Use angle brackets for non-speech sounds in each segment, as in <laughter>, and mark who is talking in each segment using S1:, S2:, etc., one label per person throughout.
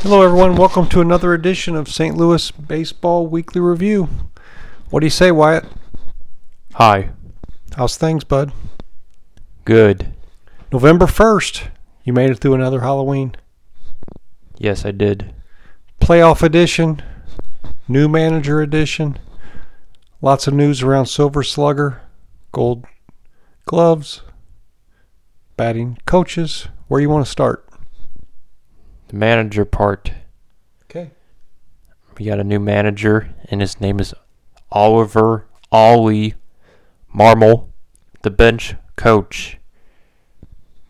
S1: Hello, everyone. Welcome to another edition of St. Louis Baseball Weekly Review. What do you say, Wyatt?
S2: Hi.
S1: How's things, bud?
S2: Good.
S1: November 1st. You made it through another Halloween.
S2: Yes, I did.
S1: Playoff edition, new manager edition. Lots of news around Silver Slugger, Gold Gloves, batting coaches. Where you want to start?
S2: The manager part.
S1: Okay.
S2: We got a new manager, and his name is Oliver Ollie Marmol, the bench coach.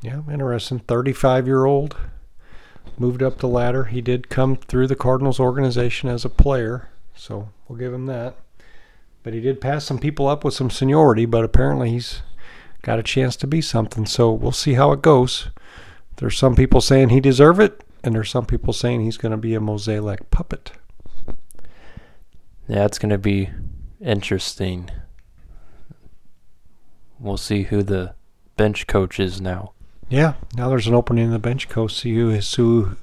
S1: Yeah, interesting. 35 year old. Moved up the ladder. He did come through the Cardinals organization as a player, so we'll give him that. But he did pass some people up with some seniority, but apparently he's got a chance to be something. So we'll see how it goes. There's some people saying he deserve it, and there's some people saying he's going to be a Mozeliak puppet.
S2: Yeah, it's going to be interesting. We'll see who the bench coach is now.
S1: Yeah, now there's an opening in the bench coach. See who is who,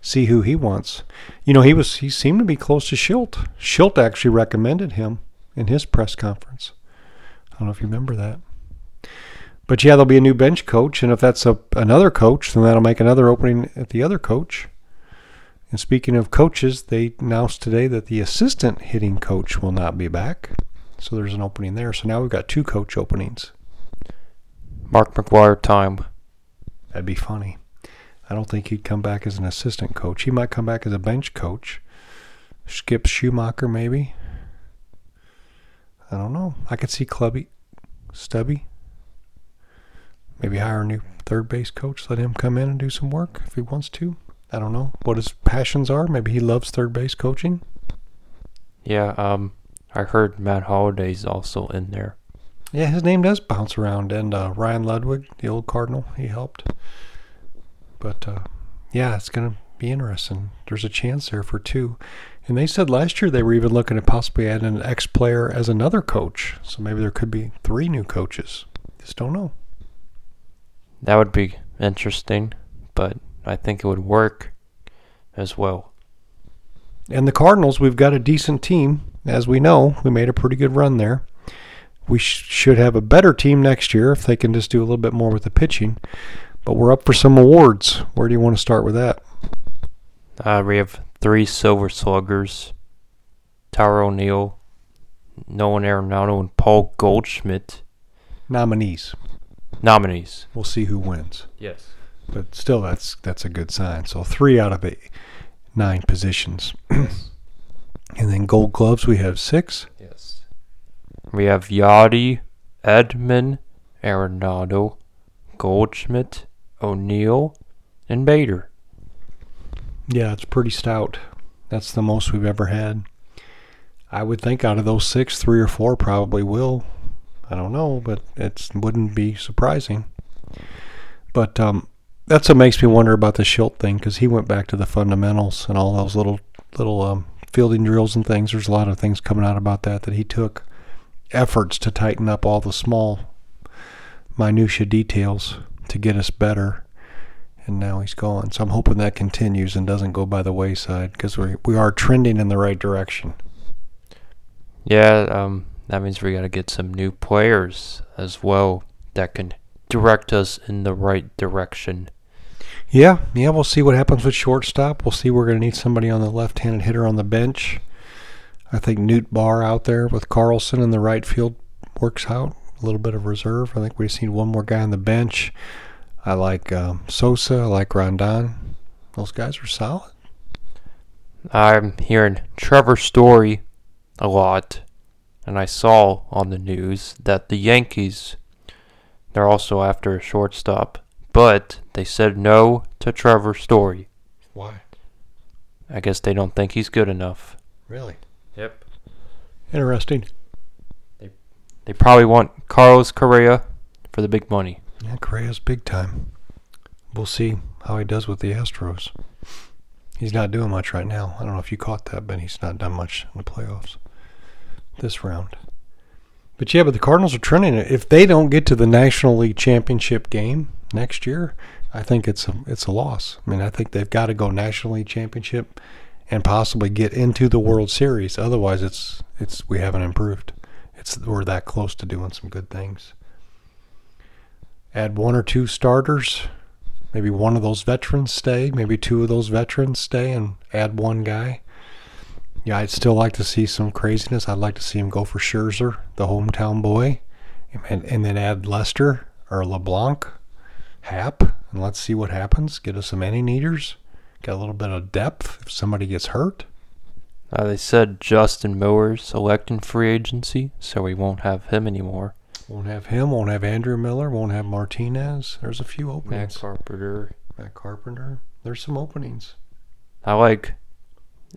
S1: see who he wants. You know, he was he seemed to be close to Shildt. Shildt actually recommended him in his press conference. I don't know if you remember that. But yeah, there'll be a new bench coach, and if that's a another coach, then that'll make another opening at the other coach. And speaking of coaches, they announced today that the assistant hitting coach will not be back. So there's an opening there. So now we've got two coach openings.
S2: Mark McGwire time.
S1: That'd be funny. I don't think he'd come back as an assistant coach. He might come back as a bench coach. Skip Schumaker, maybe. I don't know. I could see Clubby, Stubby. Maybe hire a new third base coach. Let him come in and do some work if he wants to. I don't know what his passions are. Maybe he loves third base coaching.
S2: Yeah, um, I heard Matt Holliday's also in there.
S1: Yeah, his name does bounce around, and uh, Ryan Ludwick, the old Cardinal, he helped. But uh, yeah, it's gonna be interesting. There's a chance there for two, and they said last year they were even looking at possibly adding an ex-player as another coach. So maybe there could be three new coaches. Just don't know.
S2: That would be interesting, but I think it would work as well.
S1: And the Cardinals, we've got a decent team. As we know, we made a pretty good run there. We sh- should have a better team next year if they can just do a little bit more with the pitching. But we're up for some awards. Where do you want to start with that?
S2: Uh, we have three Silver Sluggers Tyler O'Neill, Nolan Arenado, and Paul Goldschmidt.
S1: Nominees.
S2: Nominees.
S1: We'll see who wins.
S2: Yes.
S1: But still, that's that's a good sign. So three out of eight, nine positions. <clears throat> and then Gold Gloves, we have six.
S2: Yes. We have Yadi, Edman, Arenado, Goldschmidt, O'Neill, and Bader.
S1: Yeah, it's pretty stout. That's the most we've ever had. I would think out of those six, three or four probably will. I don't know, but it wouldn't be surprising. But um, that's what makes me wonder about the Shildt thing because he went back to the fundamentals and all those little little um, fielding drills and things. There's a lot of things coming out about that that he took efforts to tighten up all the small minutia details to get us better. And now he's gone. So I'm hoping that continues and doesn't go by the wayside because we we are trending in the right direction.
S2: Yeah, um, that means we got to get some new players as well that can direct us in the right direction.
S1: Yeah, yeah, we'll see what happens with shortstop. We'll see we're going to need somebody on the left-handed hitter on the bench. I think Nootbaar out there with Carlson in the right field works out. A little bit of reserve. I think we just need one more guy on the bench. I like um, Sosa. I like Rondon. Those guys are solid.
S2: I'm hearing Trevor Story a lot, and I saw on the news that the Yankees they're also after a shortstop, but they said no to Trevor Story.
S1: Why?
S2: I guess they don't think he's good enough.
S1: Really?
S2: Yep.
S1: Interesting.
S2: They they probably want Carlos Correa for the big money.
S1: Yeah, Correa's big time. We'll see how he does with the Astros. He's not doing much right now. I don't know if you caught that, but he's not done much in the playoffs this round. But yeah, but the Cardinals are trending. If they don't get to the National League Championship game next year, I think it's a it's a loss. I mean, I think they've got to go National League Championship and possibly get into the World Series. Otherwise, it's it's we haven't improved. It's we're that close to doing some good things. Add one or two starters, maybe one of those veterans stay, maybe two of those veterans stay, and add one guy. Yeah, I'd still like to see some craziness. I'd like to see him go for Scherzer, the hometown boy, and, and then add Lester or LeBlanc, Happ, and let's see what happens. Get us some inning eaters. Get a little bit of depth if somebody gets hurt.
S2: Uh, they said Justin Miller's electing free agency, so we won't have him anymore.
S1: Won't have him. Won't have Andrew Miller. Won't have Martinez. There's a few openings. Matt.
S2: Carpenter.
S1: Matt Carpenter. There's some openings.
S2: I like.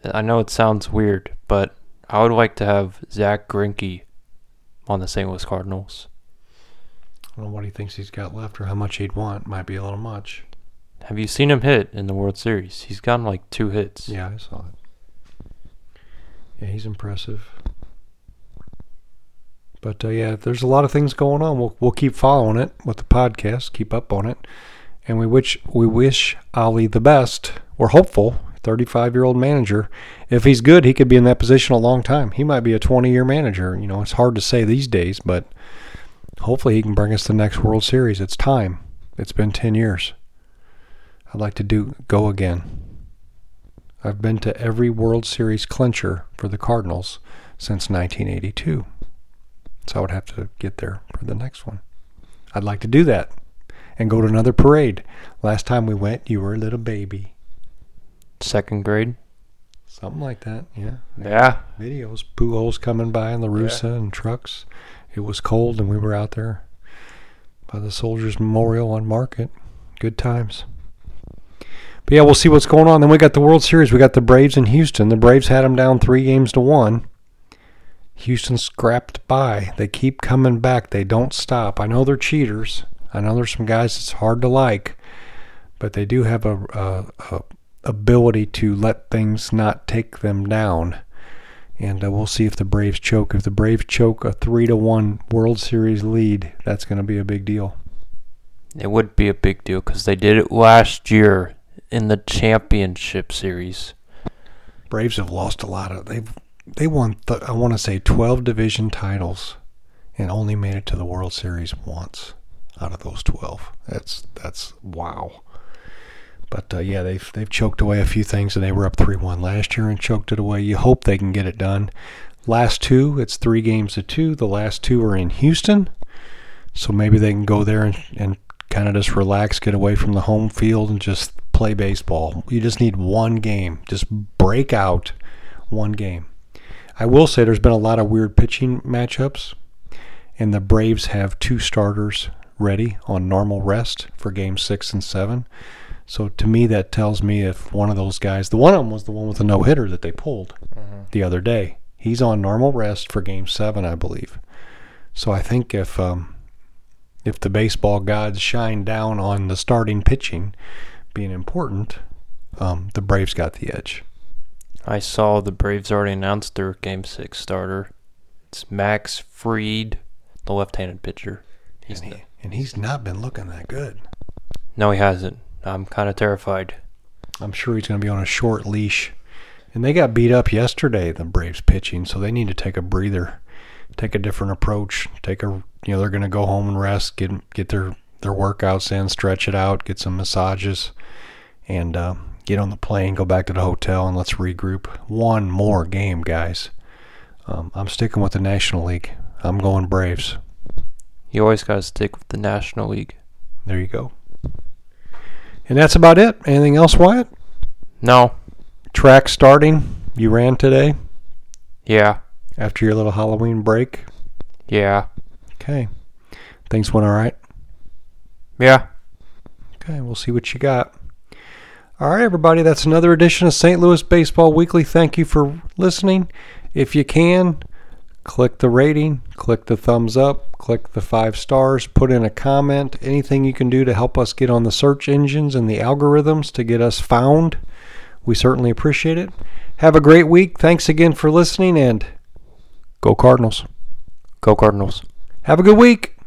S2: I know it sounds weird, but I would like to have Zack Greinke on the St. Louis Cardinals.
S1: I don't know what he thinks he's got left or how much he'd want. Might be a little much.
S2: Have you seen him hit in the World Series? He's gotten like two hits.
S1: Yeah, I saw it. Yeah, he's impressive. But uh, yeah, there's a lot of things going on. We'll we'll keep following it with the podcast, keep up on it, and we wish we wish Ollie the best. We're hopeful. 35 year old manager. If he's good, he could be in that position a long time. He might be a 20 year manager. You know, it's hard to say these days, but hopefully he can bring us the next World Series. It's time. It's been 10 years. I'd like to do go again. I've been to every World Series clincher for the Cardinals since 1982. So I would have to get there for the next one. I'd like to do that and go to another parade. Last time we went, you were a little baby.
S2: Second grade.
S1: Something like that, yeah.
S2: Yeah.
S1: Videos, Pujols coming by in the Russa and trucks. It was cold and we were out there by the Soldiers Memorial on Market. Good times. But yeah, we'll see what's going on. Then we got the World Series. We got the Braves in Houston. The Braves had them down three games to one. Houston scrapped by. They keep coming back. They don't stop. I know they're cheaters. I know there's some guys it's hard to like, but they do have a, a, a ability to let things not take them down. And uh, we'll see if the Braves choke. If the Braves choke a three to one World Series lead, that's going to be a big deal.
S2: It would be a big deal because they did it last year in the championship series.
S1: Braves have lost a lot of. They've they won. Th- I want to say twelve division titles, and only made it to the World Series once out of those twelve. That's that's wow. But uh, yeah, they've they've choked away a few things, and they were up three one last year and choked it away. You hope they can get it done. Last two, it's three games to two. The last two are in Houston, so maybe they can go there and, and kind of just relax, get away from the home field, and just play baseball. You just need one game. Just break out one game. I will say there's been a lot of weird pitching matchups, and the Braves have two starters ready on normal rest for game six and seven. So to me, that tells me if one of those guys, the one of them was the one with the no hitter that they pulled the other day. He's on normal rest for game seven, I believe. So I think if um, if the baseball gods shine down on the starting pitching being important, um, the Braves got the edge.
S2: I saw the Braves already announced their Game Six starter. It's Max Fried, the left-handed pitcher. He's
S1: and, he, and he's not been looking that good.
S2: no, he hasn't. I'm kind of terrified.
S1: I'm sure he's going to be on a short leash. And they got beat up yesterday, the Braves pitching, so they need to take a breather, take a different approach. Take a you know they're going to go home and rest, get get their their workouts in, stretch it out, get some massages, and uh, get on the plane, go back to the hotel, and let's regroup. One more game, guys. Um, I'm sticking with the National League. I'm going Braves.
S2: You always got to stick with the National League.
S1: There you go. And that's about it. Anything else, Wyatt?
S2: No.
S1: Track starting. You ran today
S2: Yeah.
S1: after your little Halloween break.
S2: Yeah.
S1: Okay. Things went all right.
S2: Yeah.
S1: Okay, we'll see what you got. All right, everybody, that's another edition of St. Louis Baseball Weekly. Thank you for listening. If you can, click the rating, click the thumbs up, click the five stars, put in a comment, anything you can do to help us get on the search engines and the algorithms to get us found. We certainly appreciate it. Have a great week. Thanks again for listening and go Cardinals.
S2: Go Cardinals.
S1: Have a good week.